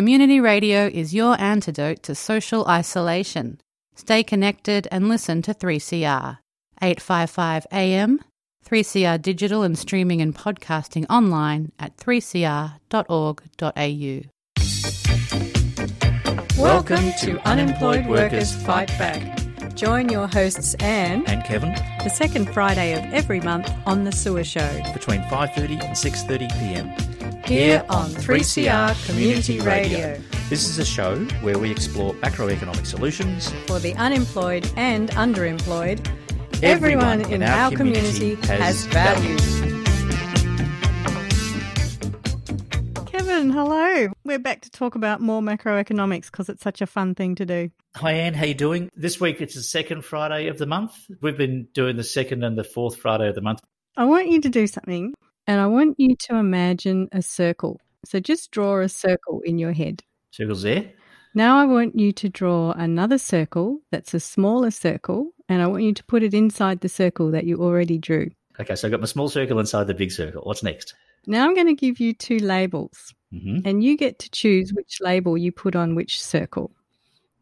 Community radio is your antidote to social isolation. Stay connected and listen to 3CR. 855 AM, 3CR digital and streaming and podcasting online at 3cr.org.au. Welcome to Unemployed Workers Fight Back. Join your hosts Anne and Kevin the second Friday of every month on the Sewer Show between 5:30 and 6:30 p.m. here on 3CR Community Radio This is a show where we explore macroeconomic solutions. for the unemployed and underemployed. Everyone, in, our, community, has value. Kevin, hello. We're back to talk about more macroeconomics because it's such a fun thing to do. Hi Anne, how you doing? This week it's the second Friday of the month. We've been doing the second and the fourth Friday of the month. I want you to do something and I want you to imagine a circle. So just draw a circle in your head. Circles there. Now I want you to draw another circle that's a smaller circle and I want you to put it inside the circle that you already drew. Okay, so I've got my small circle inside the big circle. What's next? Now I'm going to give you two labels hmm and you get to choose which label you put on which circle.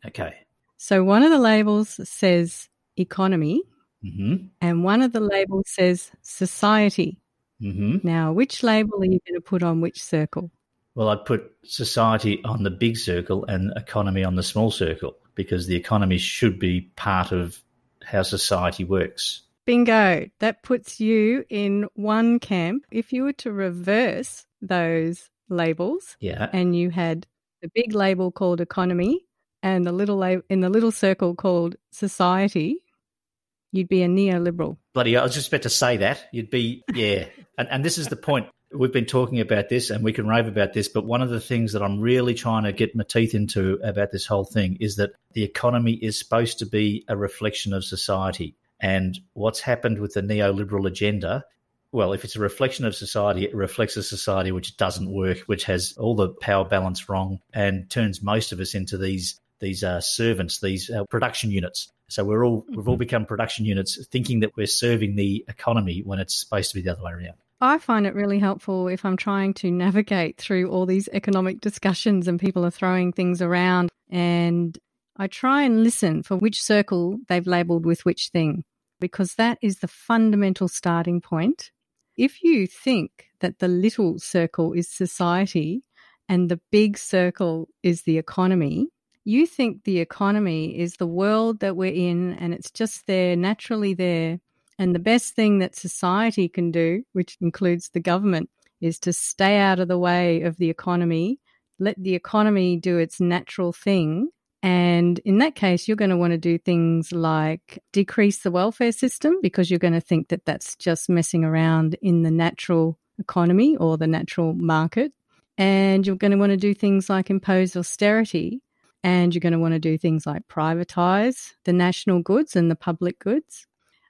Okay. So one of the labels says economy hmm and one of the labels says society. Hmm Now, which label are you going to put on which circle? Well, I'd put society on the big circle and economy on the small circle because the economy should be part of how society works. Bingo. That puts you in one camp. If you were to reverse those labels Yeah. and you had the big label called economy and the little lab- in the little circle called society, you'd be a neoliberal. Bloody, I was just about to say that. You'd be, yeah. And, and this is the point. We've been talking about this and we can rave about this, but one of the things that I'm really trying to get my teeth into about this whole thing is that the economy is supposed to be a reflection of society. And what's happened with the neoliberal agenda, well, if it's a reflection of society, it reflects a society which doesn't work, which has all the power balance wrong and turns most of us into these these uh, servants, these uh, production units. So we're all we've all become production units, thinking that we're serving the economy when it's supposed to be the other way around. I find it really helpful if I'm trying to navigate through all these economic discussions and people are throwing things around. And I try and listen for which circle they've labeled with which thing, because that is the fundamental starting point. If you think that the little circle is society and the big circle is the economy, you think the economy is the world that we're in and it's just there, naturally there. And the best thing that society can do, which includes the government, is to stay out of the way of the economy, let the economy do its natural thing. And in that case, you're going to want to do things like decrease the welfare system because you're going to think that that's just messing around in the natural economy or the natural market. And you're going to want to do things like impose austerity. And you're going to want to do things like privatize the national goods and the public goods.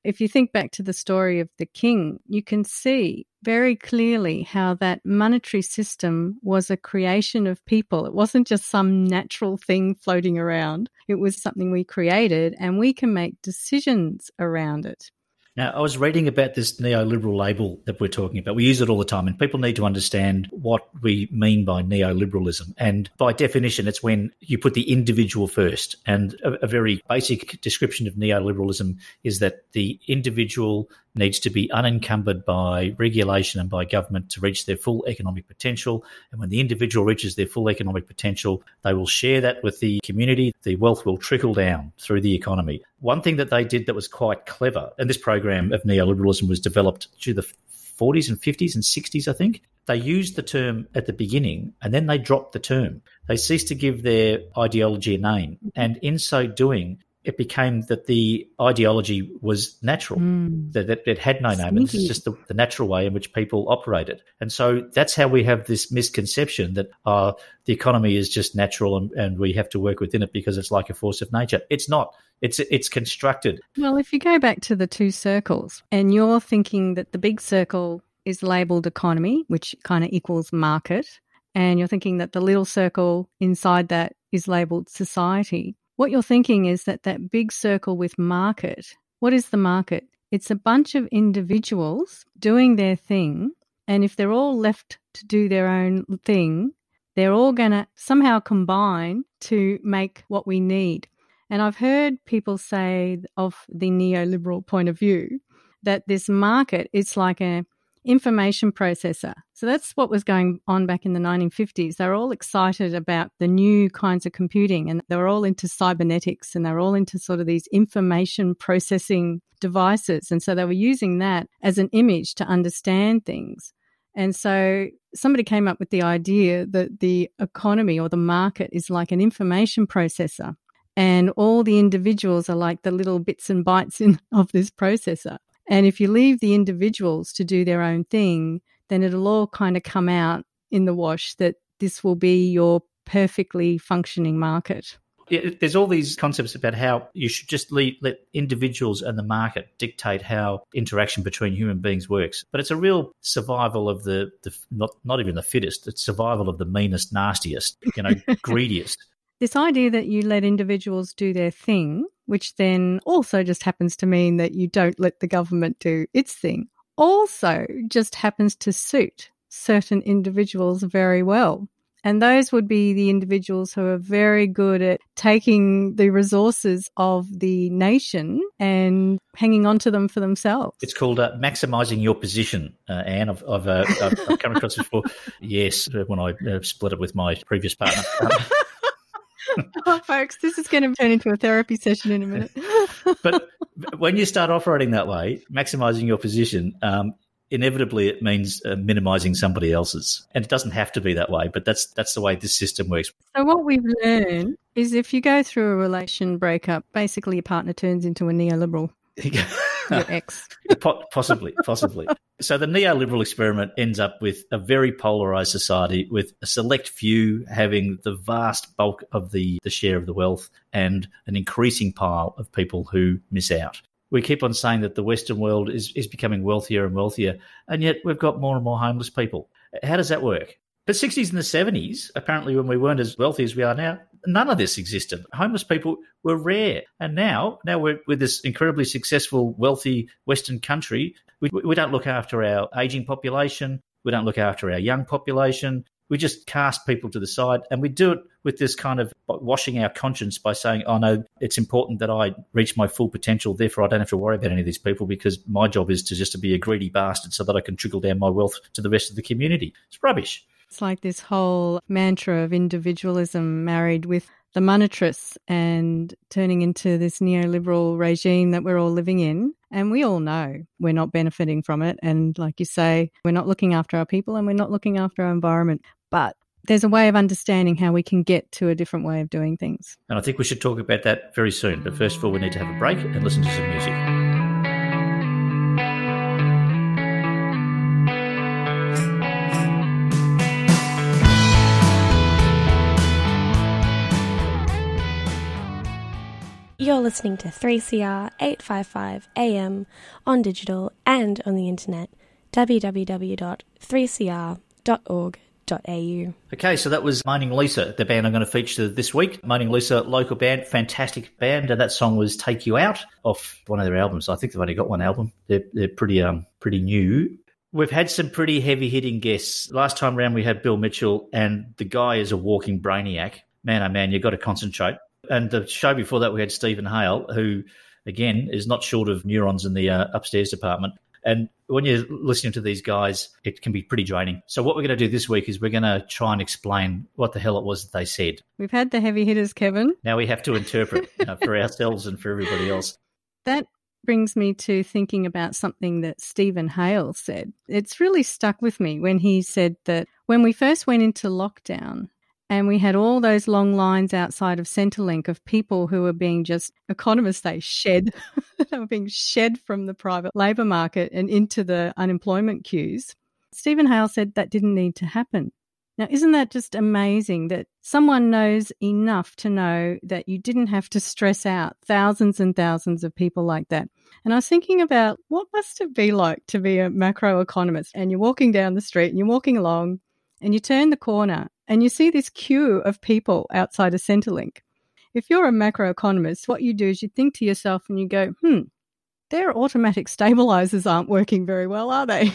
If you think back to the story of the king, you can see very clearly how that monetary system was a creation of people. It wasn't just some natural thing floating around, it was something we created, and we can make decisions around it. Now, I was reading about this neoliberal label that we're talking about. We use it all the time, and people need to understand what we mean by neoliberalism. And by definition, it's when you put the individual first. And a, a very basic description of neoliberalism is that the individual needs to be unencumbered by regulation and by government to reach their full economic potential. And when the individual reaches their full economic potential, they will share that with the community. The wealth will trickle down through the economy. One thing that they did that was quite clever, and this program of neoliberalism was developed through the 40s and 50s and 60s, I think. They used the term at the beginning and then they dropped the term. They ceased to give their ideology a name. And in so doing, it became that the ideology was natural, that, that it had no name. It's just the, the natural way in which people operated. And so that's how we have this misconception that uh, the economy is just natural and, and we have to work within it because it's like a force of nature. It's not. It's it's constructed. Well, if you go back to the two circles and you're thinking that the big circle is labeled economy, which kind of equals market, and you're thinking that the little circle inside that is labeled society, what you're thinking is that that big circle with market, what is the market? It's a bunch of individuals doing their thing. And if they're all left to do their own thing, they're all going to somehow combine to make what we need. And I've heard people say of the neoliberal point of view that this market is like a information processor. So that's what was going on back in the 1950s. They were all excited about the new kinds of computing and they were all into cybernetics and they were all into sort of these information processing devices. And so they were using that as an image to understand things. And so somebody came up with the idea that the economy or the market is like an information processor and all the individuals are like the little bits and bytes in, of this processor. And if you leave the individuals to do their own thing, then it'll all kind of come out in the wash that this will be your perfectly functioning market. Yeah, there's all these concepts about how you should just leave, let individuals and the market dictate how interaction between human beings works. But it's a real survival of the, the not not even the fittest. It's survival of the meanest, nastiest, you know, greediest. This idea that you let individuals do their thing, which then also just happens to mean that you don't let the government do its thing, also just happens to suit certain individuals very well. And those would be the individuals who are very good at taking the resources of the nation and hanging on to them for themselves. It's called uh, maximizing your position, uh, Anne. I've, I've, uh, I've, come across this before. Yes, when I uh, split it with my previous partner. oh, folks, this is going to turn into a therapy session in a minute. but when you start operating that way, maximizing your position, um, inevitably it means uh, minimizing somebody else's. And it doesn't have to be that way but that's that's the way this system works. So what we've learned is if you go through a relation breakup basically your partner turns into a neoliberal your ex possibly possibly so the neoliberal experiment ends up with a very polarized society with a select few having the vast bulk of the, the share of the wealth and an increasing pile of people who miss out we keep on saying that the Western world is, is becoming wealthier and wealthier, and yet we've got more and more homeless people. How does that work? The 60s and the 70s, apparently, when we weren't as wealthy as we are now, none of this existed. Homeless people were rare. And now, now we're with this incredibly successful, wealthy Western country, we, we don't look after our aging population. We don't look after our young population we just cast people to the side and we do it with this kind of washing our conscience by saying, oh no, it's important that I reach my full potential. Therefore, I don't have to worry about any of these people because my job is to just to be a greedy bastard so that I can trickle down my wealth to the rest of the community. It's rubbish. It's like this whole mantra of individualism married with the monetarists and turning into this neoliberal regime that we're all living in. And we all know we're not benefiting from it. And like you say, we're not looking after our people and we're not looking after our environment. But there's a way of understanding how we can get to a different way of doing things. And I think we should talk about that very soon. But first of all, we need to have a break and listen to some music. You're listening to 3CR 855 AM on digital and on the internet www.3cr.org Okay, so that was Moaning Lisa, the band I'm going to feature this week. Moaning Lisa, local band, fantastic band. And that song was "Take You Out" off one of their albums. I think they've only got one album. They're they're pretty um pretty new. We've had some pretty heavy hitting guests. Last time round we had Bill Mitchell, and the guy is a walking brainiac. Man, oh man, you've got to concentrate. And the show before that we had Steven Hail, who again is not short of neurons in the uh, upstairs department. And when you're listening to these guys, it can be pretty draining. So, what we're going to do this week is we're going to try and explain what the hell it was that they said. We've had the heavy hitters, Kevin. Now we have to interpret you know, for ourselves and for everybody else. That brings me to thinking about something that Steven Hail said. It's really stuck with me when he said that when we first went into lockdown, and we had all those long lines outside of Centrelink of people who were being just, economists say, shed. they were being shed from the private labour market and into the unemployment queues. Steven Hail said that didn't need to happen. Now, isn't that just amazing that someone knows enough to know that you didn't have to stress out thousands and thousands of people like that? And I was thinking about what must it be like to be a macroeconomist and you're walking down the street and you're walking along and you turn the corner and you see this queue of people outside of Centrelink. If you're a macroeconomist, what you do is you think to yourself and you go, hmm, their automatic stabilizers aren't working very well, are they?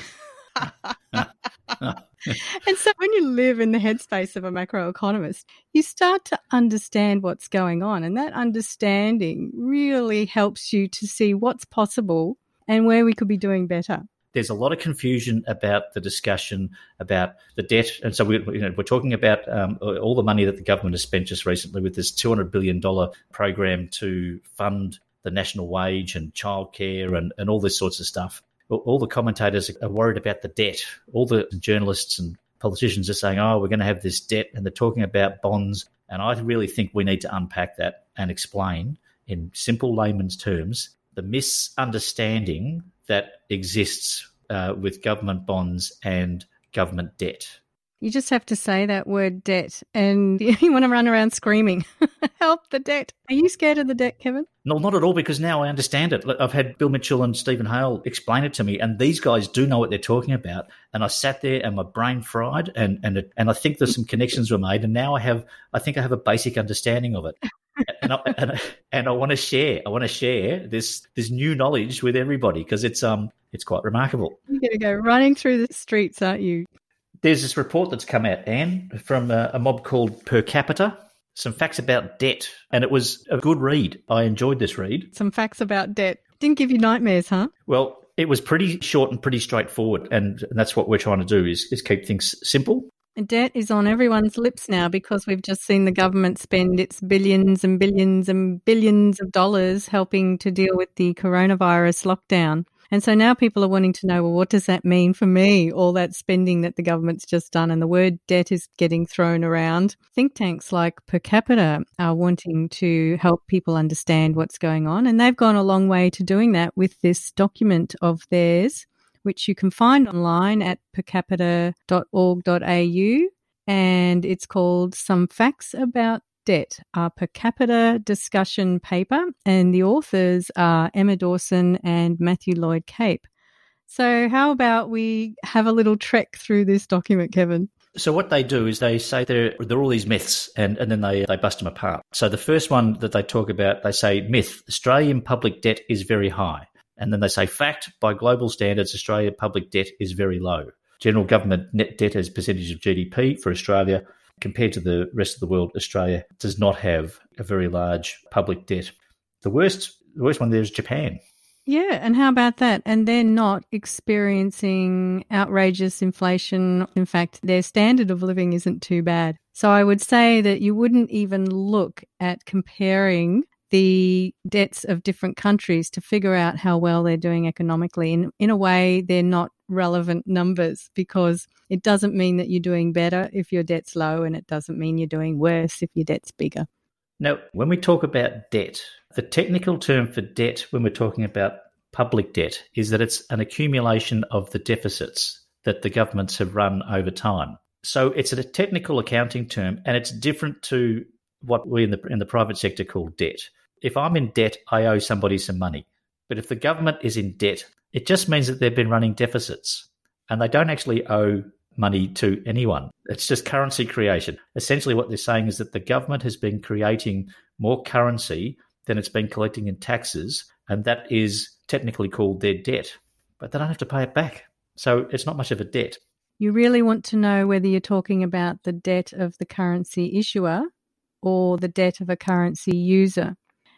and so when you live in the headspace of a macroeconomist, you start to understand what's going on. And that understanding really helps you to see what's possible and where we could be doing better there's a lot of confusion about the discussion about the debt, and so we, you know, we're talking about um, all the money that the government has spent just recently with this 200 billion dollar program to fund the national wage and childcare and and all this sorts of stuff. All the commentators are worried about the debt. All the journalists and politicians are saying, "Oh, we're going to have this debt," and they're talking about bonds. And I really think we need to unpack that and explain in simple layman's terms the misunderstanding that exists uh, with government bonds and government debt. You just have to say that word debt and you want to run around screaming, help the debt. Are you scared of the debt, Kevin? No, not at all, because now I understand it. I've had Bill Mitchell and Steven Hail explain it to me, and these guys do know what they're talking about. And I sat there and my brain fried, and and and I think there's some connections were made, and now I have, I think I have a basic understanding of it and I, and, I, and I want to share. I want to share this this new knowledge with everybody because it's um it's quite remarkable. You're going to go running through the streets, aren't you? There's this report that's come out, Anne, from a, a mob called Per Capita. Some facts about debt, and it was a good read. I enjoyed this read. Some facts about debt didn't give you nightmares, huh? Well, it was pretty short and pretty straightforward, and, and that's what we're trying to do is, is keep things simple Debt is on everyone's lips now because we've just seen the government spend its billions and billions and billions of dollars helping to deal with the coronavirus lockdown. And so now people are wanting to know, well, what does that mean for me? All that spending that the government's just done, and the word debt is getting thrown around. Think tanks like Per Capita are wanting to help people understand what's going on, and they've gone a long way to doing that with this document of theirs which you can find online at percapita.org.au. And it's called Some Facts About Debt, a per capita discussion paper. And the authors are Emma Dawson and Matthew Lloyd Cape. So, how about we have a little trek through this document, Kevin? So what they do is they say there there are all these myths, and, and then they, they bust them apart. So the first one that they talk about, they say myth: Australian public debt is very high. And then they say, fact, by global standards, Australia public debt is very low. General government net debt as percentage of GDP for Australia, compared to the rest of the world, Australia does not have a very large public debt. The worst, the worst one there is Japan. Yeah, and how about that? And they're not experiencing outrageous inflation. In fact, their standard of living isn't too bad. So I would say that you wouldn't even look at comparing the debts of different countries to figure out how well they're doing economically. In, in a way, they're not relevant numbers because it doesn't mean that you're doing better if your debt's low, and it doesn't mean you're doing worse if your debt's bigger. Now, when we talk about debt, the technical term for debt when we're talking about public debt is that it's an accumulation of the deficits that the governments have run over time. So it's a technical accounting term and it's different to what we in the in the private sector call debt if I'm in debt, I owe somebody some money. But if the government is in debt, it just means that they've been running deficits and they don't actually owe money to anyone. It's just currency creation. Essentially, what they're saying is that the government has been creating more currency than it's been collecting in taxes, and that is technically called their debt. But they don't have to pay it back. So it's not much of a debt. You really want to know whether you're talking about the debt of the currency issuer or the debt of a currency user.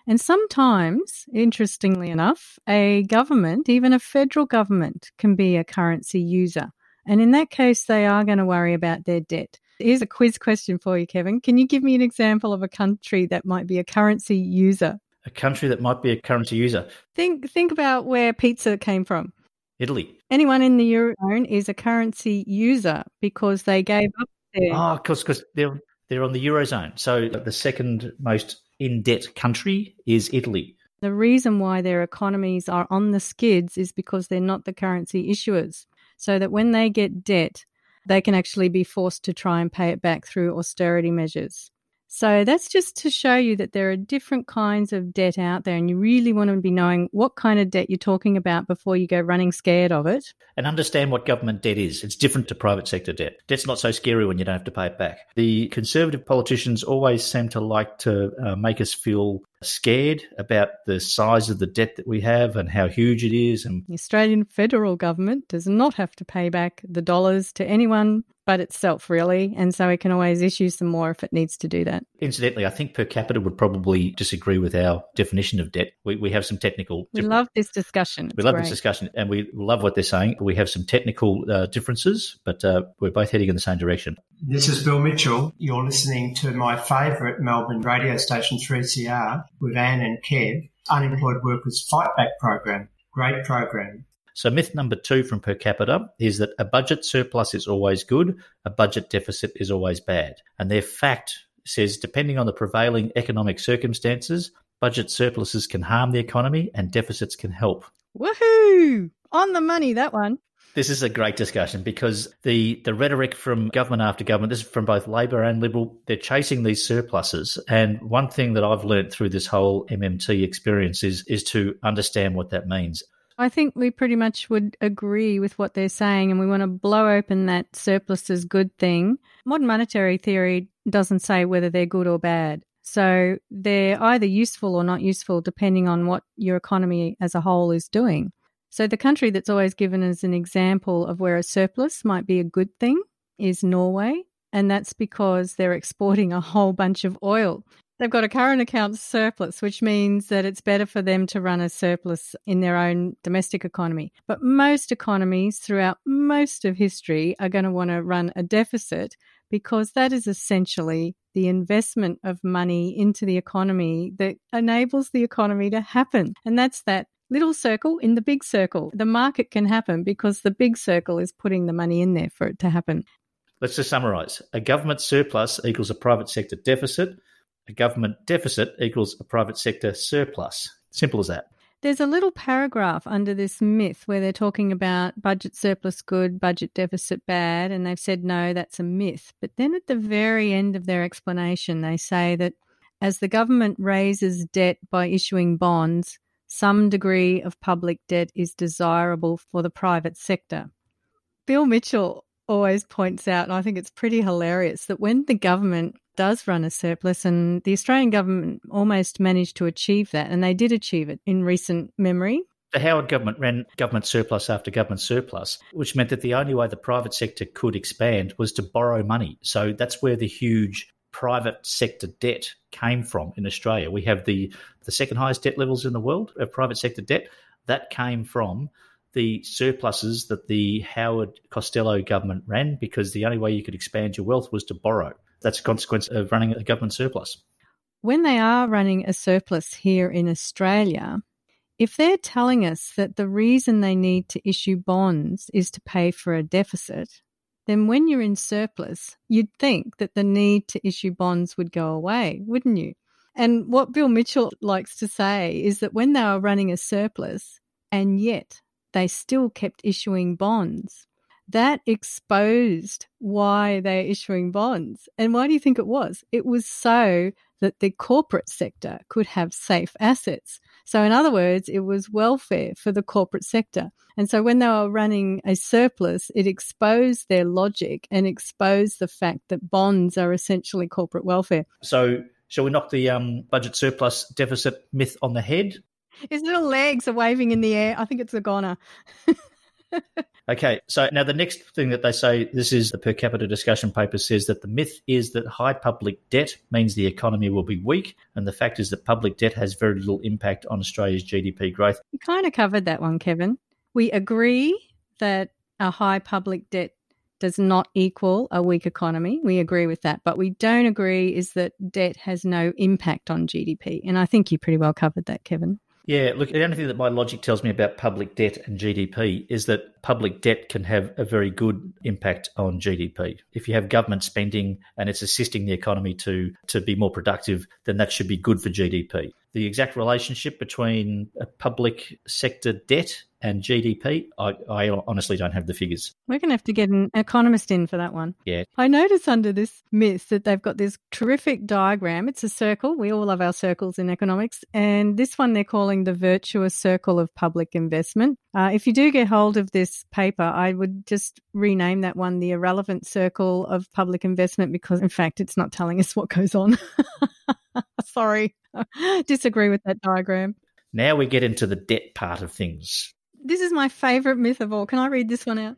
And sometimes, interestingly enough, a government, even a federal government, can be a currency user. And in that case, they are going to worry about their debt. Here's a quiz question for you, Kevin. Can you give me an example of a country that might be a currency user? A country that might be a currency user. Think think about where pizza came from. Italy. Anyone in the eurozone is a currency user because they gave up their. Ah, oh, because they're they're on the eurozone. So the second most in debt country is Italy. The reason why their economies are on the skids is because they're not the currency issuers. So that when they get debt, they can actually be forced to try and pay it back through austerity measures. So that's just to show you that there are different kinds of debt out there, and you really want to be knowing what kind of debt you're talking about before you go running scared of it. And understand what government debt is. It's different to private sector debt. Debt's not so scary when you don't have to pay it back. The conservative politicians always seem to like to uh, make us feel scared about the size of the debt that we have and how huge it is. And the Australian federal government does not have to pay back the dollars to anyone but itself, really. And so it can always issue some more if it needs to do that. Incidentally, I think per capita would probably disagree with our definition of debt. We, we have some technical. We love this discussion. It's we love great. this discussion and we love what they're saying. We have some technical uh, differences, but uh, we're both heading in the same direction. This is Bill Mitchell. You're listening to my favourite Melbourne radio station, 3CR, with Anne and Kev, Unemployed Workers Fight Back program. Great program. So, myth number two from per capita is that a budget surplus is always good, a budget deficit is always bad. And their fact says, depending on the prevailing economic circumstances, budget surpluses can harm the economy and deficits can help. Woohoo! On the money, that one. This is a great discussion because the, the rhetoric from government after government, this is from both Labor and Liberal, they're chasing these surpluses. And one thing that I've learned through this whole MMT experience is, is to understand what that means. I think we pretty much would agree with what they're saying, and we want to blow open that surplus is good thing. Modern monetary theory doesn't say whether they're good or bad. So they're either useful or not useful depending on what your economy as a whole is doing. So the country that's always given as an example of where a surplus might be a good thing is Norway. And that's because they're exporting a whole bunch of oil. They've got a current account surplus, which means that it's better for them to run a surplus in their own domestic economy. But most economies throughout most of history are going to want to run a deficit because that is essentially the investment of money into the economy that enables the economy to happen. And that's that little circle in the big circle. The market can happen because the big circle is putting the money in there for it to happen. Let's just summarize a government surplus equals a private sector deficit. A government deficit equals a private sector surplus. Simple as that. There's a little paragraph under this myth where they're talking about budget surplus good, budget deficit bad, and they've said no, that's a myth. But then at the very end of their explanation, they say that as the government raises debt by issuing bonds, some degree of public debt is desirable for the private sector. Bill Mitchell always points out, and I think it's pretty hilarious, that when the government does run a surplus, and the Australian government almost managed to achieve that, and they did achieve it in recent memory. The Howard government ran government surplus after government surplus, which meant that the only way the private sector could expand was to borrow money. So that's where the huge private sector debt came from in Australia. We have the, the second highest debt levels in the world of private sector debt. That came from the surpluses that the Howard Costello government ran because the only way you could expand your wealth was to borrow. That's a consequence of running a government surplus. When they are running a surplus here in Australia, if they're telling us that the reason they need to issue bonds is to pay for a deficit, then when you're in surplus, you'd think that the need to issue bonds would go away, wouldn't you? And what Bill Mitchell likes to say is that when they were running a surplus and yet they still kept issuing bonds, that exposed why they're issuing bonds. And why do you think it was? It was so that the corporate sector could have safe assets. So, in other words, it was welfare for the corporate sector. And so, when they were running a surplus, it exposed their logic and exposed the fact that bonds are essentially corporate welfare. So, shall we knock the um, budget surplus deficit myth on the head? His little legs are waving in the air. I think it's a goner. Okay, so now the next thing that they say, this is the per capita discussion paper says that the myth is that high public debt means the economy will be weak, and the fact is that public debt has very little impact on Australia's GDP growth. You kind of covered that one, Kevin. We agree that a high public debt does not equal a weak economy. We agree with that. But we don't agree is that debt has no impact on GDP. And I think you pretty well covered that, Kevin. Yeah, look, the only thing that my logic tells me about public debt and GDP is that public debt can have a very good impact on GDP. If you have government spending and it's assisting the economy to, to be more productive, then that should be good for GDP. The exact relationship between a public sector debt and GDP, I, I honestly don't have the figures. We're going to have to get an economist in for that one. Yeah. I notice under this myth that they've got this terrific diagram. It's a circle. We all love our circles in economics. And this one they're calling the virtuous circle of public investment. Uh, if you do get hold of this paper, I would just rename that one the irrelevant circle of public investment because, in fact, it's not telling us what goes on. Sorry. Disagree with that diagram. Now we get into the debt part of things this is my favorite myth of all. Can I read this one out?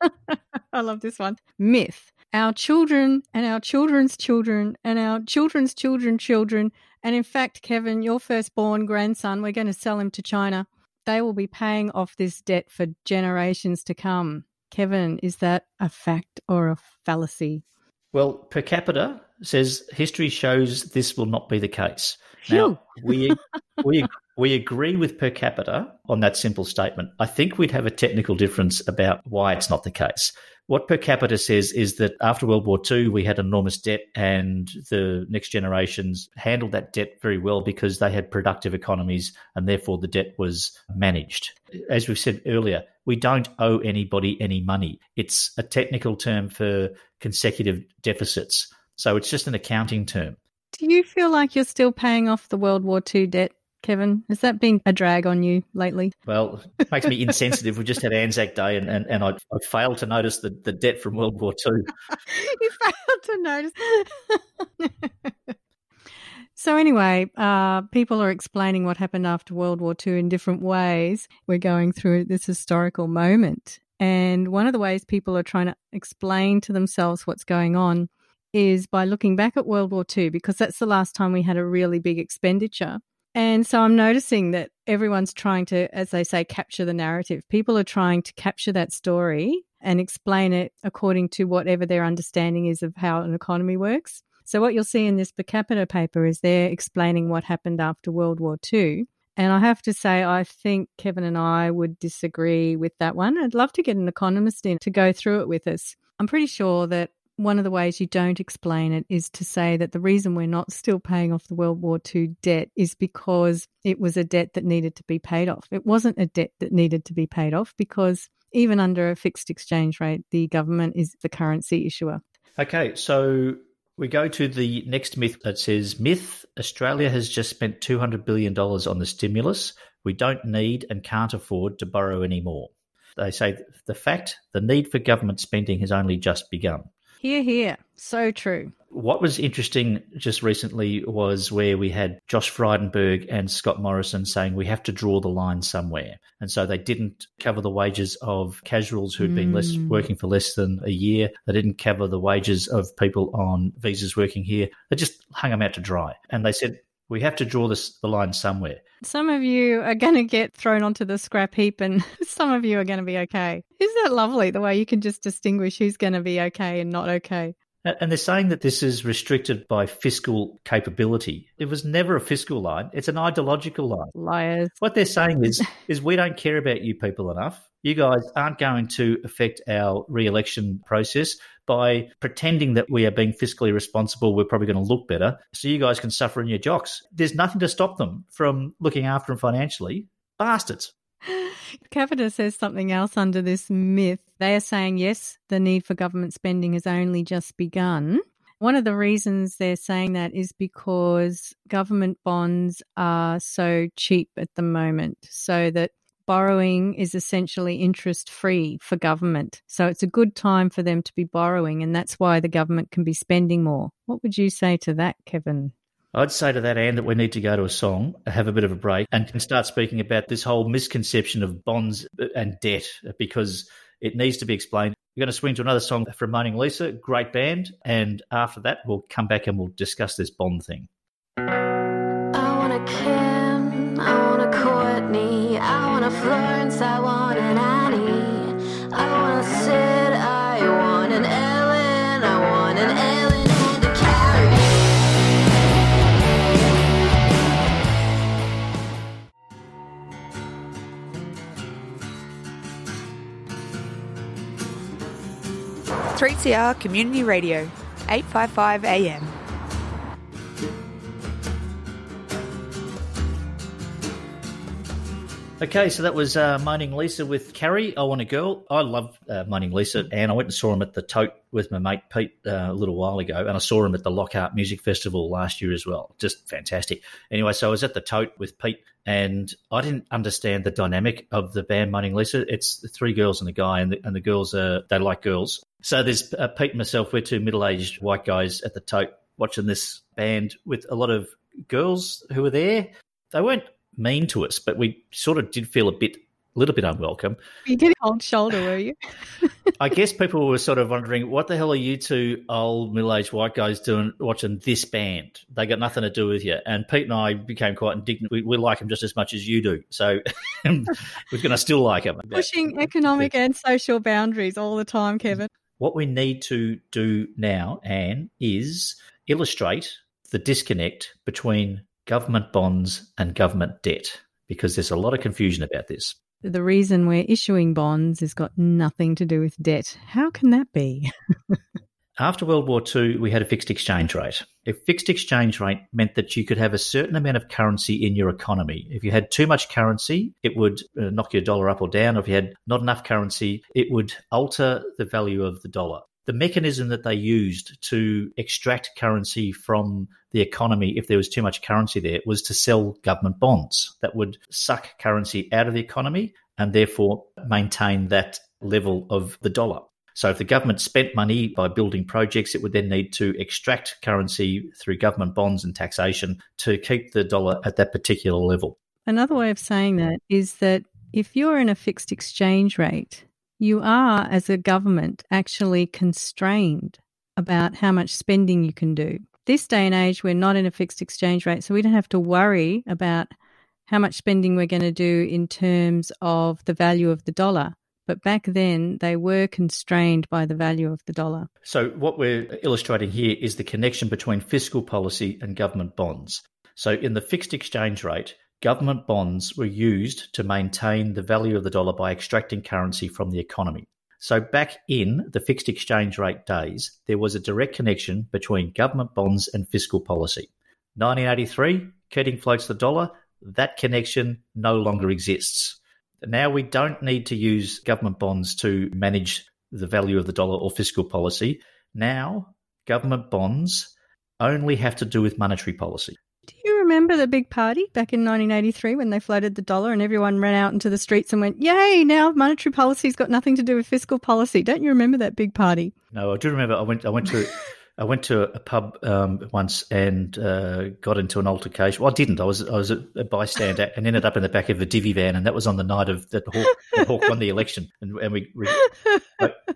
I love this one. Myth. Our children and our children's children and our children's children children. And in fact, Kevin, your firstborn grandson, we're going to sell him to China. They will be paying off this debt for generations to come. Kevin, is that a fact or a fallacy? Well, per capita says history shows this will not be the case. Now, we, we, we agree with per capita on that simple statement. I think we'd have a technical difference about why it's not the case. What per capita says is that after World War II, we had enormous debt, and the next generations handled that debt very well because they had productive economies, and therefore the debt was managed. As we said earlier, we don't owe anybody any money. It's a technical term for consecutive deficits. So it's just an accounting term. Do you feel like you're still paying off the World War II debt Kevin? Has that been a drag on you lately? Well, it makes me insensitive. we just had Anzac Day and, and, and I, I failed to notice the, the debt from World War II. you failed to notice. so, anyway, uh, people are explaining what happened after World War II in different ways. We're going through this historical moment. And one of the ways people are trying to explain to themselves what's going on is by looking back at World War II, because that's the last time we had a really big expenditure. And so I'm noticing that everyone's trying to, as they say, capture the narrative. People are trying to capture that story and explain it according to whatever their understanding is of how an economy works. So, what you'll see in this per capita paper is they're explaining what happened after World War II. And I have to say, I think Kevin and I would disagree with that one. I'd love to get an economist in to go through it with us. I'm pretty sure that one of the ways you don't explain it is to say that the reason we're not still paying off the World War II debt is because it was a debt that needed to be paid off. It wasn't a debt that needed to be paid off because even under a fixed exchange rate, the government is the currency issuer. Okay, so we go to the next myth that says Myth Australia has just spent $200 billion on the stimulus. We don't need and can't afford to borrow anymore. They say the fact the need for government spending has only just begun. Here, here. So true. What was interesting just recently was where we had Josh Frydenberg and Scott Morrison saying we have to draw the line somewhere. And so they didn't cover the wages of casuals who'd been less Mm. working for less than a year. They didn't cover the wages of people on visas working here. They just hung them out to dry. And they said, we have to draw this, the line somewhere. Some of you are going to get thrown onto the scrap heap, and some of you are going to be okay. Isn't that lovely the way you can just distinguish who's going to be okay and not okay? And they're saying that this is restricted by fiscal capability. It was never a fiscal line, it's an ideological line. Liars. What they're saying is, is we don't care about you people enough. You guys aren't going to affect our re-election process by pretending that we are being fiscally responsible. We're probably going to look better, so you guys can suffer in your jocks. There's nothing to stop them from looking after them financially. Bastards. Capita says something else under this myth. They are saying, yes, the need for government spending has only just begun. One of the reasons they're saying that is because government bonds are so cheap at the moment, so that borrowing is essentially interest free for government. So it's a good time for them to be borrowing, and that's why the government can be spending more. What would you say to that, Kevin? I'd say to that, Anne, that we need to go to a song, have a bit of a break, and can start speaking about this whole misconception of bonds uh, and debt because it needs to be explained. We're going to swing to another song from Moaning Lisa, great band. And after that, we'll come back and we'll discuss this bond thing. Florence, I want an Annie, I want a Sid, I want an Ellen, I want an Ellen and a Carrie. Three CR Community Radio, 855 AM. Okay, so that was uh, Moaning Lisa with Carrie. I Want a Girl. I love uh, Moaning Lisa, and I went and saw him at the Tote with my mate Pete uh, a little while ago, and I saw him at the Lockhart Music Festival last year as well. Just fantastic. Anyway, so I was at the Tote with Pete, and I didn't understand the dynamic of the band Moaning Lisa. It's the three girls and a guy, and the, and the girls are they like girls. So there's uh, Pete and myself. We're two middle-aged white guys at the Tote watching this band with a lot of girls who were there. They weren't mean to us, but we sort of did feel a bit a little bit unwelcome. You getting cold shoulder, were you? I guess people were sort of wondering, what the hell are you two old middle aged white guys doing watching this band? They got nothing to do with you. And Pete and I became quite indignant. We, we like them just as much as you do. So um, we're going to still like them. Pushing economic and social boundaries all the time, Kevin. What we need to do now, Anne, is illustrate the disconnect between government bonds and government debt because there's a lot of confusion about this. The reason we're issuing bonds has got nothing to do with debt. How can that be? After World War II, we had a fixed exchange rate. A fixed exchange rate meant that you could have a certain amount of currency in your economy. If you had too much currency, it would uh, knock your dollar up or down. If you had not enough currency, it would alter the value of the dollar the mechanism that they used to extract currency from the economy, if there was too much currency there, was to sell government bonds that would suck currency out of the economy and therefore maintain that level of the dollar. So if the government spent money by building projects, it would then need to extract currency through government bonds and taxation to keep the dollar at that particular level. Another way of saying that is that if you're in a fixed exchange rate, you are, as a government, actually constrained about how much spending you can do. This day and age, we're not in a fixed exchange rate, so we don't have to worry about how much spending we're going to do in terms of the value of the dollar. But back then, they were constrained by the value of the dollar. So, what we're illustrating here is the connection between fiscal policy and government bonds. So, in the fixed exchange rate, Government bonds were used to maintain the value of the dollar by extracting currency from the economy. So, back in the fixed exchange rate days, there was a direct connection between government bonds and fiscal policy. 1983, Keating floats the dollar. That connection no longer exists. Now we don't need to use government bonds to manage the value of the dollar or fiscal policy. Now, government bonds only have to do with monetary policy. Do you remember the big party back in 1983 when they floated the dollar and everyone ran out into the streets and went, Yay, now monetary policy's got nothing to do with fiscal policy? Don't you remember that big party? No, I do remember. I went, I went to. I went to a pub um, once and uh, got into an altercation. Well, I didn't. I was I was a, bystander and ended up in the back of a divvy van, and that was on the night of that Hawke, that Hawke won the election, and, and we, we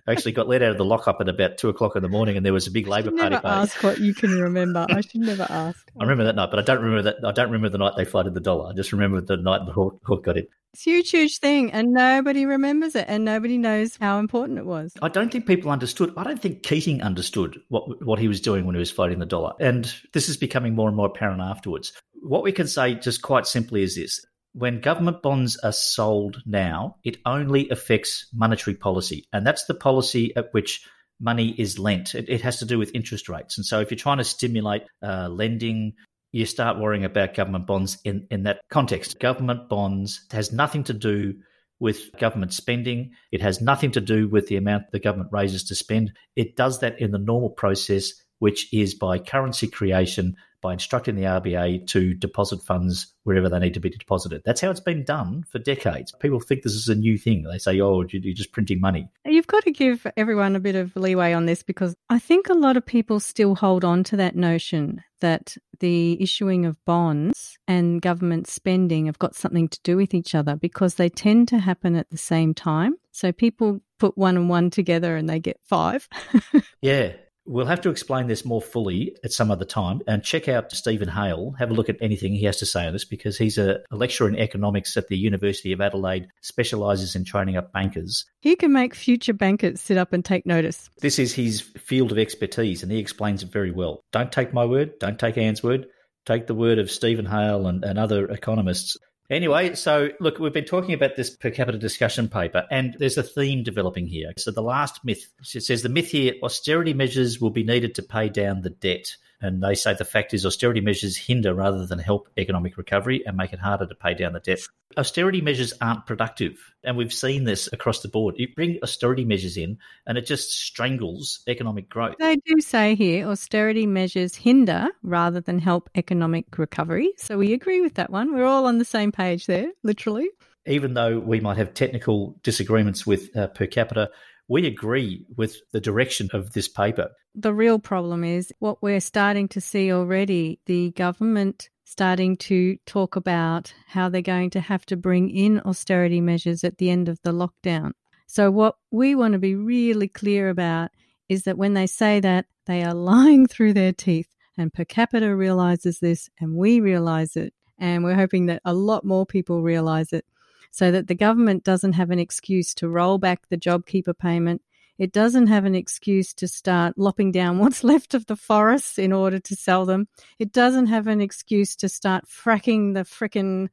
actually got let out of the lockup at about two o'clock in the morning, and there was a big Labor Party. Never ask what you can remember. I should never ask. I remember that night, but I don't remember that. I don't remember the night they flooded the dollar. I just remember the night the Hawke, Hawke got in. It's huge, huge thing, and nobody remembers it, and nobody knows how important it was. I don't think people understood. I don't think Keating understood what what he was doing when he was floating the dollar, and this is becoming more and more apparent afterwards. What we can say, just quite simply, is this: when government bonds are sold now, it only affects monetary policy, and that's the policy at which money is lent. It, it, has to do with interest rates. And so, if you're trying to stimulate uh, lending, you start worrying about government bonds in, in that context. Government bonds has nothing to do with government spending. It has nothing to do with the amount the government raises to spend. It does that in the normal process, which is by currency creation by instructing the RBA to deposit funds wherever they need to be deposited. That's how it's been done for decades. People think this is a new thing. They say, oh, you're just printing money. You've got to give everyone a bit of leeway on this because I think a lot of people still hold on to that notion that the issuing of bonds and government spending have got something to do with each other because they tend to happen at the same time. So people put one and one together and they get five. yeah. We'll have to explain this more fully at some other time and check out Steven Hail. Have a look at anything he has to say on this because he's a, a lecturer in economics at the University of Adelaide, specialises in training up bankers. He can make future bankers sit up and take notice. This is his field of expertise and he explains it very well. Don't take my word, don't take Anne's word, take the word of Steven Hail and, and other economists. Anyway, so look, we've been talking about this per capita discussion paper, and there's a theme developing here. So the last myth it says the myth here austerity measures will be needed to pay down the debt. And they say the fact is austerity measures hinder rather than help economic recovery and make it harder to pay down the debt. Austerity measures aren't productive. And we've seen this across the board. You bring austerity measures in and it just strangles economic growth. They do say here austerity measures hinder rather than help economic recovery. So we agree with that one. We're all on the same page there, literally. Even though we might have technical disagreements with uh, per capita, we agree with the direction of this paper. The real problem is what we're starting to see already. The government starting to talk about how they're going to have to bring in austerity measures at the end of the lockdown. So, what we want to be really clear about is that when they say that, they are lying through their teeth. And per capita realizes this, and we realize it. And we're hoping that a lot more people realize it so that the government doesn't have an excuse to roll back the JobKeeper payment. It doesn't have an excuse to start lopping down what's left of the forests in order to sell them. It doesn't have an excuse to start fracking the frickin'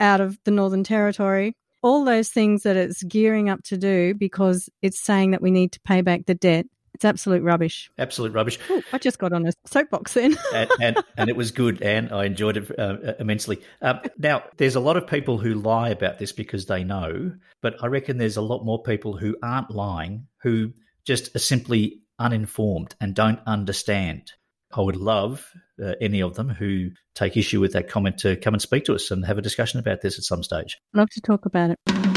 out of the Northern Territory. All those things that it's gearing up to do because it's saying that we need to pay back the debt it's absolute rubbish. Absolute rubbish. Ooh, I just got on a soapbox then. and, and, and, it was good, and I enjoyed it uh, immensely. Um, now, there's a lot of people who lie about this because they know, but I reckon there's a lot more people who aren't lying, who just are simply uninformed and don't understand. I would love uh, any of them who take issue with that comment to come and speak to us and have a discussion about this at some stage. Love to talk about it.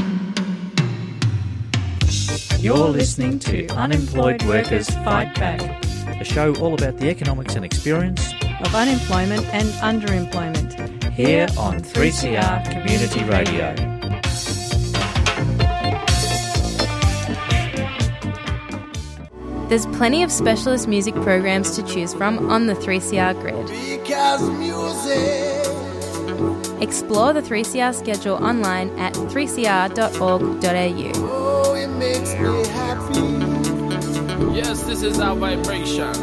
You're listening to Unemployed Workers Fight Back, a show all about the economics and experience of unemployment and underemployment here on 3CR Community Radio. There's plenty of specialist music programs to choose from on the 3CR grid. Explore the 3CR schedule online at 3cr.org.au. It makes me happy. Yes, this is our vibration.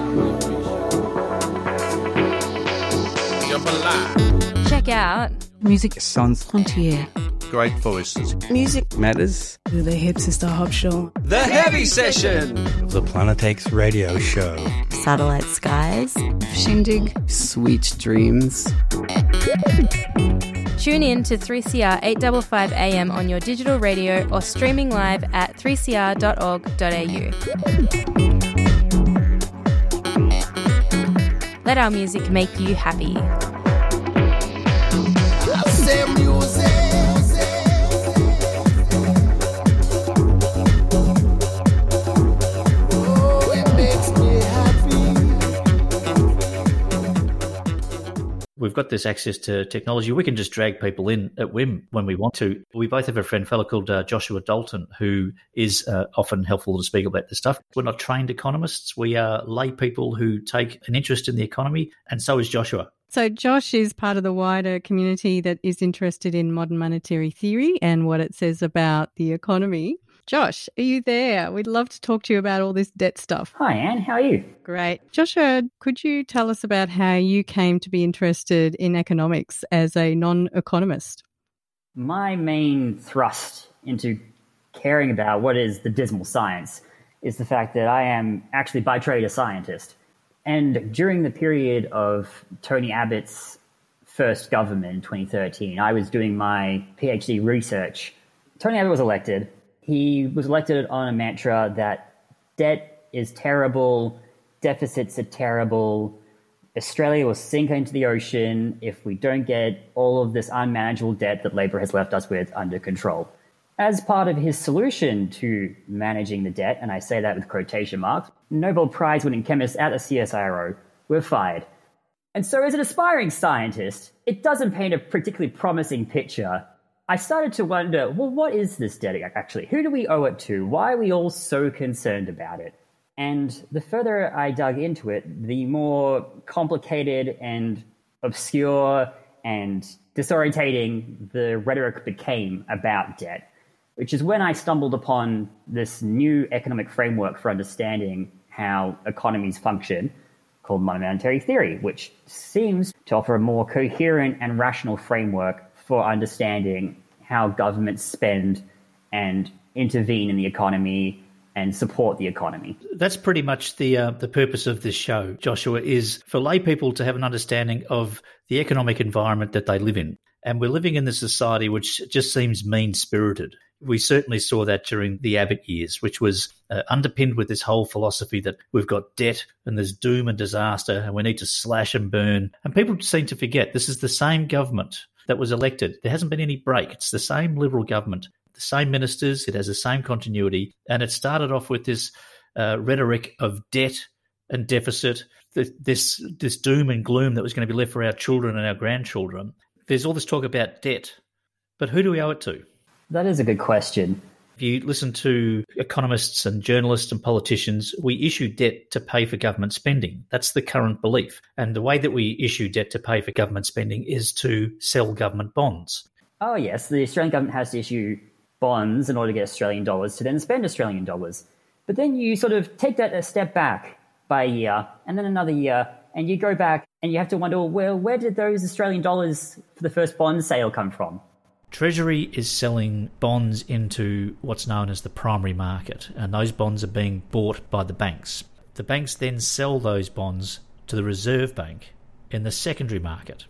Jump alive. Check out Music Sans Frontier. Great voices. Music matters. The Hip Sister Hop Show. The Heavy Session. The Planet X Radio Show. Satellite Skies. Shindig. Sweet Dreams. Tune in to 3CR 855 AM on your digital radio or streaming live at 3cr.org.au. Let our music make you happy. We've got this access to technology. We can just drag people in at whim when we want to. We both have a friend, fellow called uh, Joshua Dalton, who is uh, often helpful to speak about this stuff. We're not trained economists. We are lay people who take an interest in the economy, and so is Joshua. So, Josh is part of the wider community that is interested in modern monetary theory and what it says about the economy. Josh, are you there? We'd love to talk to you about all this debt stuff. Hi, Anne. How are you? Great. Joshua, uh, could you tell us about how you came to be interested in economics as a non economist? My main thrust into caring about what is the dismal science is the fact that I am actually by trade a scientist. And during the period of Tony Abbott's first government in 2013, I was doing my PhD research. Tony Abbott was elected he was elected on a mantra that debt is terrible, deficits are terrible, Australia will sink into the ocean if we don't get all of this unmanageable debt that Labor has left us with under control. As part of his solution to managing the debt, and I say that with quotation marks, Nobel Prize winning chemists at the CSIRO were fired. And so, as an aspiring scientist, it doesn't paint a particularly promising picture I started to wonder, well, what is this debt actually? Who do we owe it to? Why are we all so concerned about it? And the further I dug into it, the more complicated and obscure and disorientating the rhetoric became about debt, which is when I stumbled upon this new economic framework for understanding how economies function called monetary theory, which seems to offer a more coherent and rational framework for understanding how governments spend and intervene in the economy and support the economy. That's pretty much the uh, the purpose of this show, Joshua, is for lay people to have an understanding of the economic environment that they live in. And we're living in a society which just seems mean spirited. We certainly saw that during the Abbott years, which was uh, underpinned with this whole philosophy that we've got debt and there's doom and disaster and we need to slash and burn. And people seem to forget this is the same government that was elected. There hasn't been any break. It's the same Liberal government, the same ministers. It has the same continuity. And it started off with this uh, rhetoric of debt and deficit this this doom and gloom that was going to be left for our children and our grandchildren. There's all this talk about debt, but who do we owe it to? That is a good question. If you listen to economists and journalists and politicians, we issue debt to pay for government spending. That's the current belief. And the way that we issue debt to pay for government spending is to sell government bonds. Oh, yes. The Australian government has to issue bonds in order to get Australian dollars to then spend Australian dollars. But then you sort of take that a step back by a year and then another year, and you go back and you have to wonder, well, where did those Australian dollars for the first bond sale come from? Treasury is selling bonds into what's known as the primary market, and those bonds are being bought by the banks. The banks then sell those bonds to the Reserve Bank in the secondary market.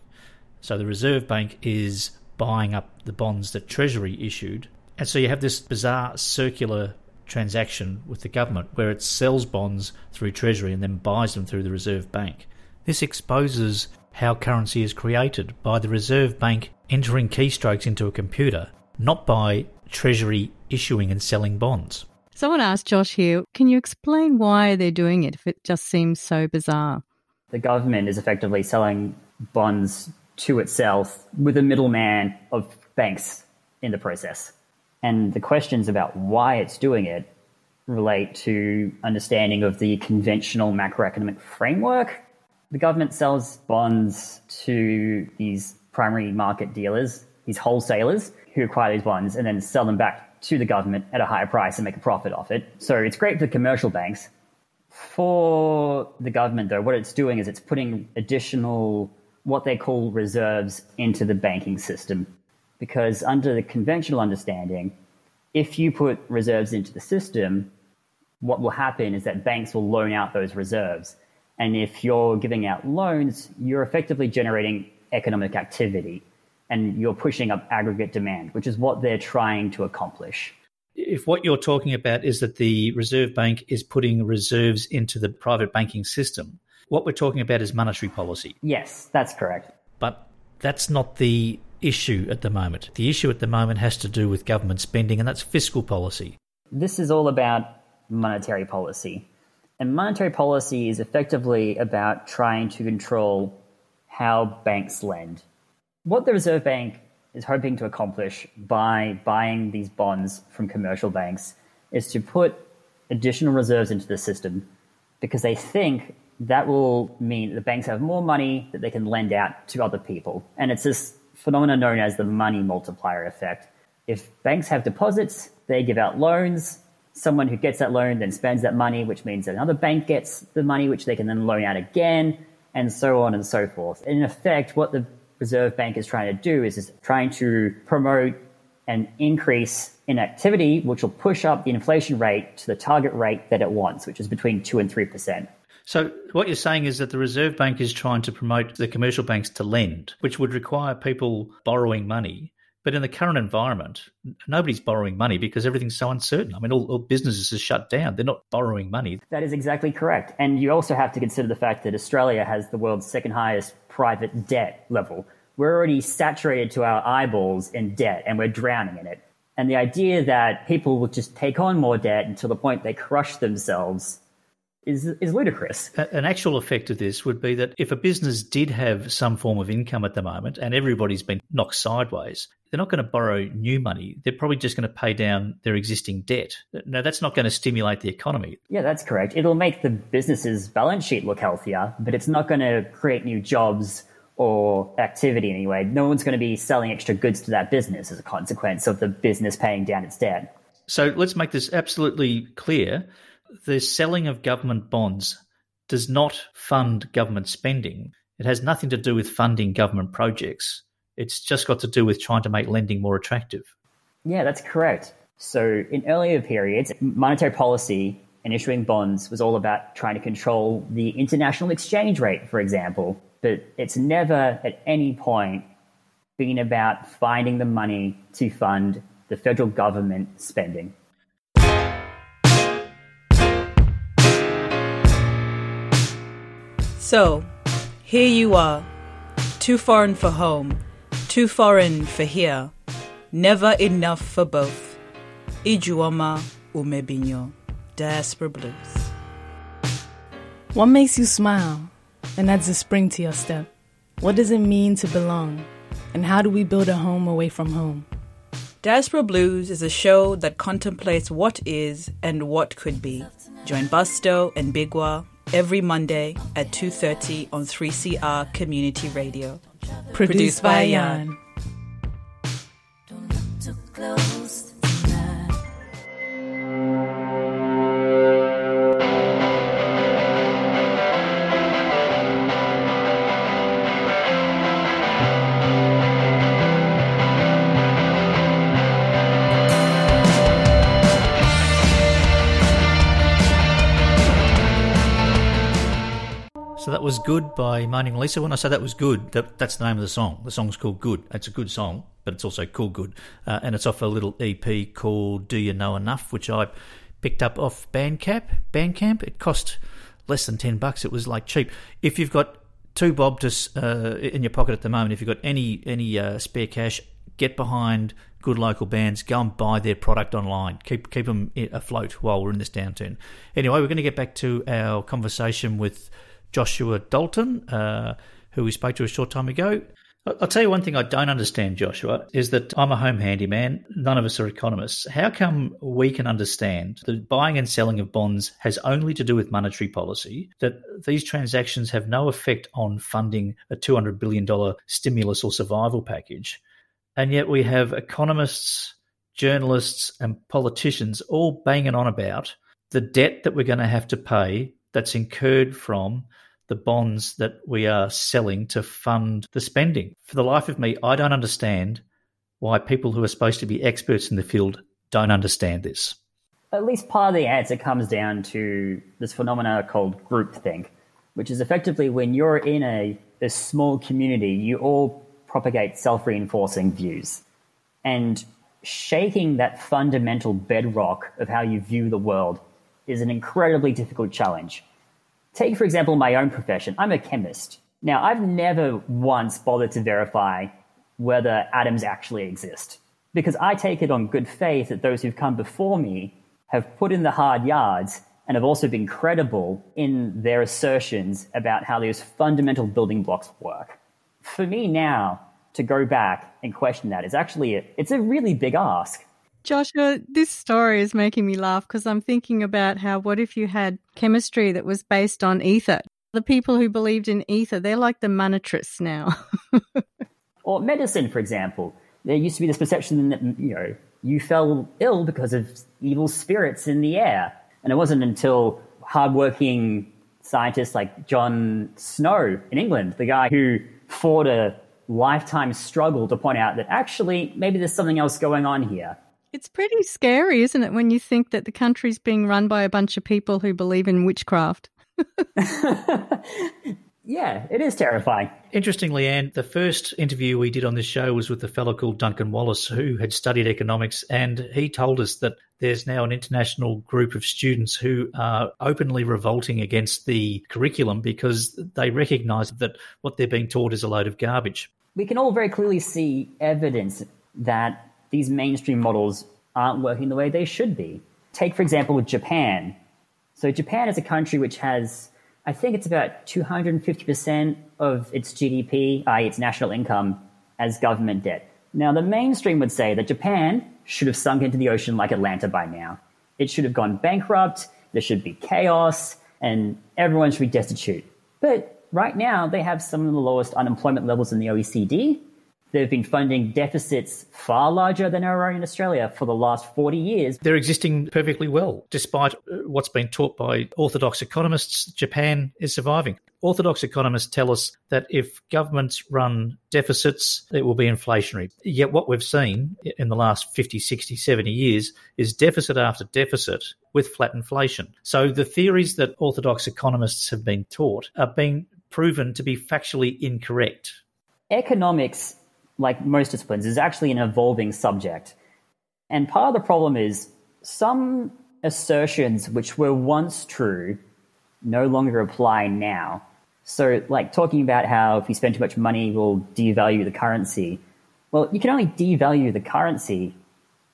So the Reserve Bank is buying up the bonds that Treasury issued. And so you have this bizarre circular transaction with the government where it sells bonds through Treasury and then buys them through the Reserve Bank. This exposes how currency is created by the Reserve Bank entering keystrokes into a computer, not by Treasury issuing and selling bonds. Someone asked Josh here, can you explain why they're doing it if it just seems so bizarre? The government is effectively selling bonds to itself with a middleman of banks in the process. And the questions about why it's doing it relate to understanding of the conventional macroeconomic framework. The government sells bonds to these primary market dealers, these wholesalers who acquire these bonds and then sell them back to the government at a higher price and make a profit off it. So it's great for commercial banks. For the government, though, what it's doing is it's putting additional, what they call reserves, into the banking system. Because under the conventional understanding, if you put reserves into the system, what will happen is that banks will loan out those reserves. And if you're giving out loans, you're effectively generating economic activity and you're pushing up aggregate demand, which is what they're trying to accomplish. If what you're talking about is that the Reserve Bank is putting reserves into the private banking system, what we're talking about is monetary policy. Yes, that's correct. But that's not the issue at the moment. The issue at the moment has to do with government spending, and that's fiscal policy. This is all about monetary policy. And monetary policy is effectively about trying to control how banks lend. What the Reserve Bank is hoping to accomplish by buying these bonds from commercial banks is to put additional reserves into the system because they think that will mean the banks have more money that they can lend out to other people. And it's this phenomenon known as the money multiplier effect. If banks have deposits, they give out loans. Someone who gets that loan then spends that money, which means that another bank gets the money, which they can then loan out again and so on and so forth. In effect, what the Reserve Bank is trying to do is, is trying to promote an increase in activity, which will push up the inflation rate to the target rate that it wants, which is between 2 and 3%. So, what you're saying is that the Reserve Bank is trying to promote the commercial banks to lend, which would require people borrowing money but in the current environment, nobody's borrowing money because everything's so uncertain. I mean, all, all, businesses are shut down. They're not borrowing money. That is exactly correct. And you also have to consider the fact that Australia has the world's second highest private debt level. We're already saturated to our eyeballs in debt and we're drowning in it. And the idea that people will just take on more debt until the point they crush themselves is, is ludicrous. An actual effect of this would be that if a business did have some form of income at the moment and everybody's been knocked sideways, they're not going to borrow new money. They're probably just going to pay down their existing debt. Now, that's not going to stimulate the economy. Yeah, that's correct. It'll make the business's balance sheet look healthier, but it's not going to create new jobs or activity anyway. No one's going to be selling extra goods to that business as a consequence of the business paying down its debt. So let's make this absolutely clear the selling of government bonds does not fund government spending. It has nothing to do with funding government projects. It's just got to do with trying to make lending more attractive. Yeah, that's correct. So, in earlier periods, monetary policy and issuing bonds was all about trying to control the international exchange rate, for example. But it's never at any point been about finding the money to fund the federal government spending. So, here you are, too foreign for home, too foreign for here, never enough for both. Ijeoma Umebinyuo, Diaspora Blues. What makes you smile and adds a spring to your step? What does it mean to belong? And how do we build a home away from home? Diaspora Blues is a show that contemplates what is and what could be. Join Busto and Bigwa every Monday at 2.30 on 3CR Community Radio. Produced, by Jan. Good by Moaning Lisa. When I say that was good, that, that's the name of the song. The song's called Good. It's a good song, but it's also called Good. Uh, and it's off a little EP called Do You Know Enough, which I picked up off Bandcamp. Bandcamp. It cost less than 10 bucks. It was like cheap. If you've got two bob to, uh, in your pocket at the moment, if you've got any, any uh, spare cash, get behind good local bands. Go and buy their product online. Keep keep them afloat while we're in this downturn. Anyway, we're going to get back to our conversation with Joshua Dalton, uh, who we spoke to a short time ago. I'll tell you one thing I don't understand, Joshua, is that I'm a home handyman. None of us are economists. How come we can understand that buying and selling of bonds has only to do with monetary policy, that these transactions have no effect on funding a $200 billion stimulus or survival package, and yet we have economists, journalists, and politicians all banging on about the debt that we're going to have to pay that's incurred from the bonds that we are selling to fund the spending. For the life of me, I don't understand why people who are supposed to be experts in the field don't understand this. At least part of the answer comes down to this phenomena called groupthink, which is effectively when you're in a, a small community, you all propagate self reinforcing views. And shaking that fundamental bedrock of how you view the world is an incredibly difficult challenge. Take, for example, my own profession. I'm a chemist. Now, I've never once bothered to verify whether atoms actually exist because I take it on good faith that those who've come before me have put in the hard yards and have also been credible in their assertions about how those fundamental building blocks work. For me now to go back and question that is actually a, it's a really big ask. Joshua, this story is making me laugh because I'm thinking about how what if you had chemistry that was based on ether? The people who believed in ether, they're like the monetarists now. or medicine, for example. There used to be this perception that, mm, you know, you fell ill because of evil spirits in the air. And it wasn't until hardworking scientists like John Snow in England, the guy who fought a lifetime struggle to point out that actually maybe there's something else going on here. It's pretty scary, isn't it, when you think that the country's being run by a bunch of people who believe in witchcraft? yeah, it is terrifying. Interestingly, Anne, the first interview we did on this show was with a fellow called Duncan Wallace who had studied economics, and he told us that there's now an international group of students who are openly revolting against the curriculum because they recognise that what they're being taught is a load of garbage. We can all very clearly see evidence that these mainstream models aren't working the way they should be. Take, for example, with Japan. So, Japan is a country which has, I think it's about 250% of its GDP, i.e., its national income, as government debt. Now, the mainstream would say that Japan should have sunk into the ocean like Atlanta by now. It should have gone bankrupt, there should be chaos, and everyone should be destitute. But right now, they have some of the lowest unemployment levels in the OECD. They've been funding deficits far larger than our own in Australia for the last 40 years. They're existing perfectly well. Despite uh, what's been taught by orthodox economists, Japan is surviving. Orthodox economists tell us that if governments run deficits, it will be inflationary. Yet what we've seen in the last 50, 60, 70 years is deficit after deficit with flat inflation. So the theories that orthodox economists have been taught are being proven to be factually incorrect. Economics like most disciplines, is actually an evolving subject. And part of the problem is some assertions which were once true no longer apply now. So, like talking about how if you spend too much money, we'll devalue the currency. Well, you can only devalue the currency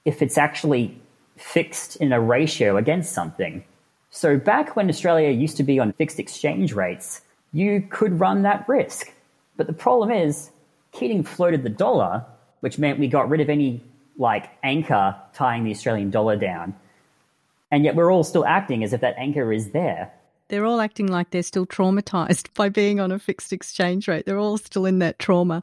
if it's actually fixed in a ratio against something. So back when Australia used to be on fixed exchange rates, you could run that risk. But the problem is, Keating floated the dollar, which meant we got rid of any like anchor tying the Australian dollar down. And yet we're all still acting as if that anchor is there. They're all acting like they're still traumatized by being on a fixed exchange rate. They're all still in that trauma.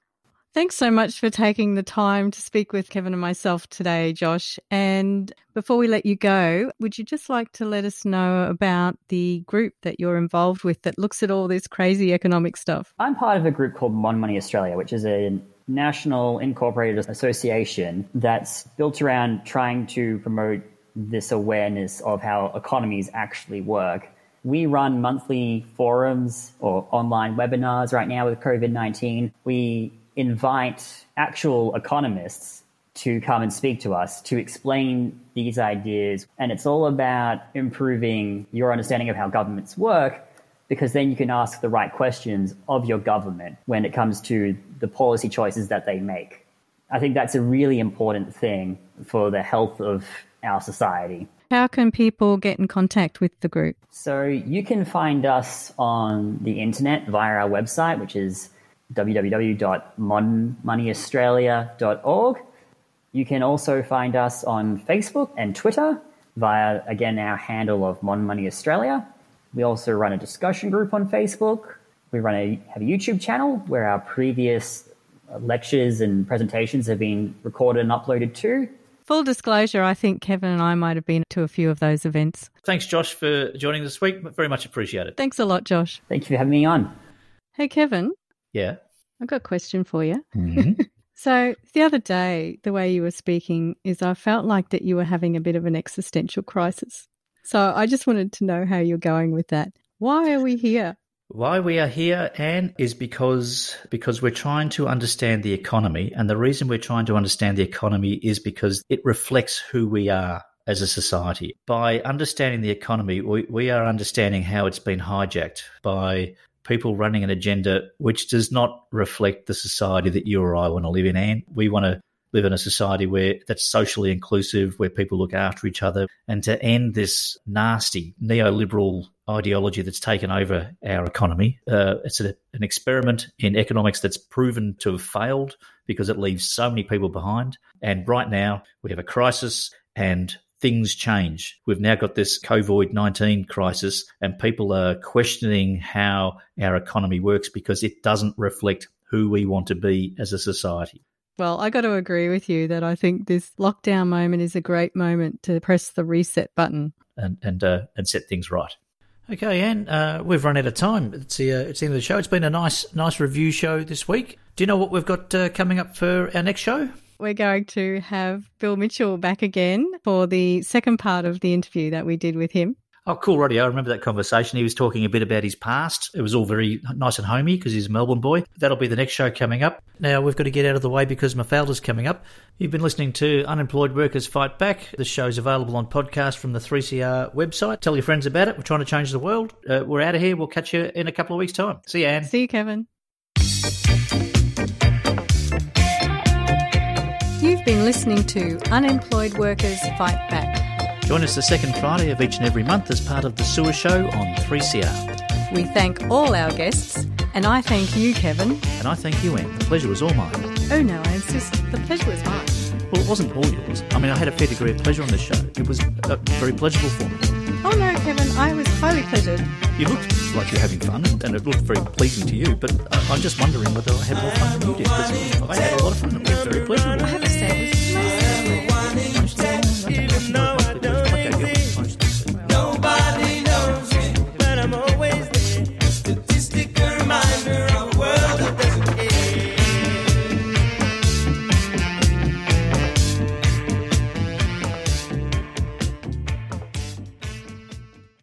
Thanks so much for taking the time to speak with Kevin and myself today, Josh. And before we let you go, would you just like to let us know about the group that you're involved with that looks at all this crazy economic stuff? I'm part of a group called Modern Money Australia, which is a national incorporated association that's built around trying to promote this awareness of how economies actually work. We run monthly forums or online webinars right now with COVID 19. We invite actual economists to come and speak to us to explain these ideas. And it's all about improving your understanding of how governments work because then you can ask the right questions of your government when it comes to the policy choices that they make. I think that's a really important thing for the health of our society. How can people get in contact with the group? So you can find us on the internet via our website, which is www.modernmoneyaustralia.org. You can also find us on Facebook and Twitter via, again, our handle of Modern Money Australia. We also run a discussion group on Facebook. We run a, have a YouTube channel where our previous lectures and presentations have been recorded and uploaded to. Full disclosure, I think Kevin and I might have been to a few of those events. Thanks, Josh, for joining this week. Very much appreciated. Thanks a lot, Josh. Thank you for having me on. Hey, Kevin. Yeah. I've got a question for you. Mm-hmm. so, the other day, the way you were speaking is I felt like that you were having a bit of an existential crisis. So, I just wanted to know how you're going with that. Why are we here? Why we are here, Anne, is because because we're trying to understand the economy, and the reason we're trying to understand the economy is because it reflects who we are as a society. By understanding the economy, we, we are understanding how it's been hijacked by people running an agenda which does not reflect the society that you or I want to live in. And we want to live in a society where that's socially inclusive, where people look after each other, and to end this nasty neoliberal ideology that's taken over our economy. Uh, it's a, an experiment in economics that's proven to have failed because it leaves so many people behind. And right now, we have a crisis, and things change. We've now got this COVID 19 crisis, and people are questioning how our economy works because it doesn't reflect who we want to be as a society. Well, I got to agree with you that I think this lockdown moment is a great moment to press the reset button and and uh, and set things right. Okay, Anne, uh, we've run out of time. It's the uh, it's the end of the show. It's been a nice nice review show this week. Do you know what we've got uh, coming up for our next show? We're going to have Bill Mitchell back again for the second part of the interview that we did with him. Oh, cool, Roddy. I remember that conversation. He was talking a bit about his past. It was all very nice and homey because he's a Melbourne boy. That'll be the next show coming up. Now, we've got to get out of the way because Mafalda's coming up. You've been listening to Unemployed Workers Fight Back. The show's available on podcast from the 3CR website. Tell your friends about it. We're trying to change the world. Uh, we're out of here. We'll catch you in a couple of weeks' time. See you, Anne. See you, Kevin. You've been listening to Unemployed Workers Fight Back. Join us the second Friday of each and every month as part of the Sewer Show on 3CR. We thank all our guests, and I thank you, Kevin. And I thank you, Anne. The pleasure was all mine. Oh no, I insist. The pleasure was mine. Well, it wasn't all yours. I mean, I had a fair degree of pleasure on the show. It was uh, very pleasurable for me. Oh no, Kevin, I was highly pleasured. You looked like you're having fun, and it looked very pleasing to you. But I'm just wondering whether I had more fun than you did. Because I had a lot of fun. It was very pleasurable.